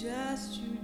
just you.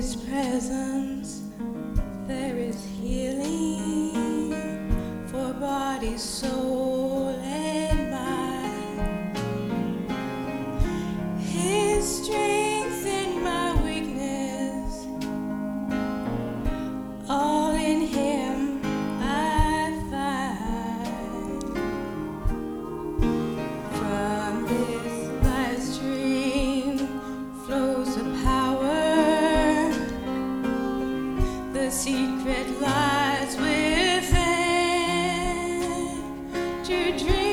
his presence. your dreams.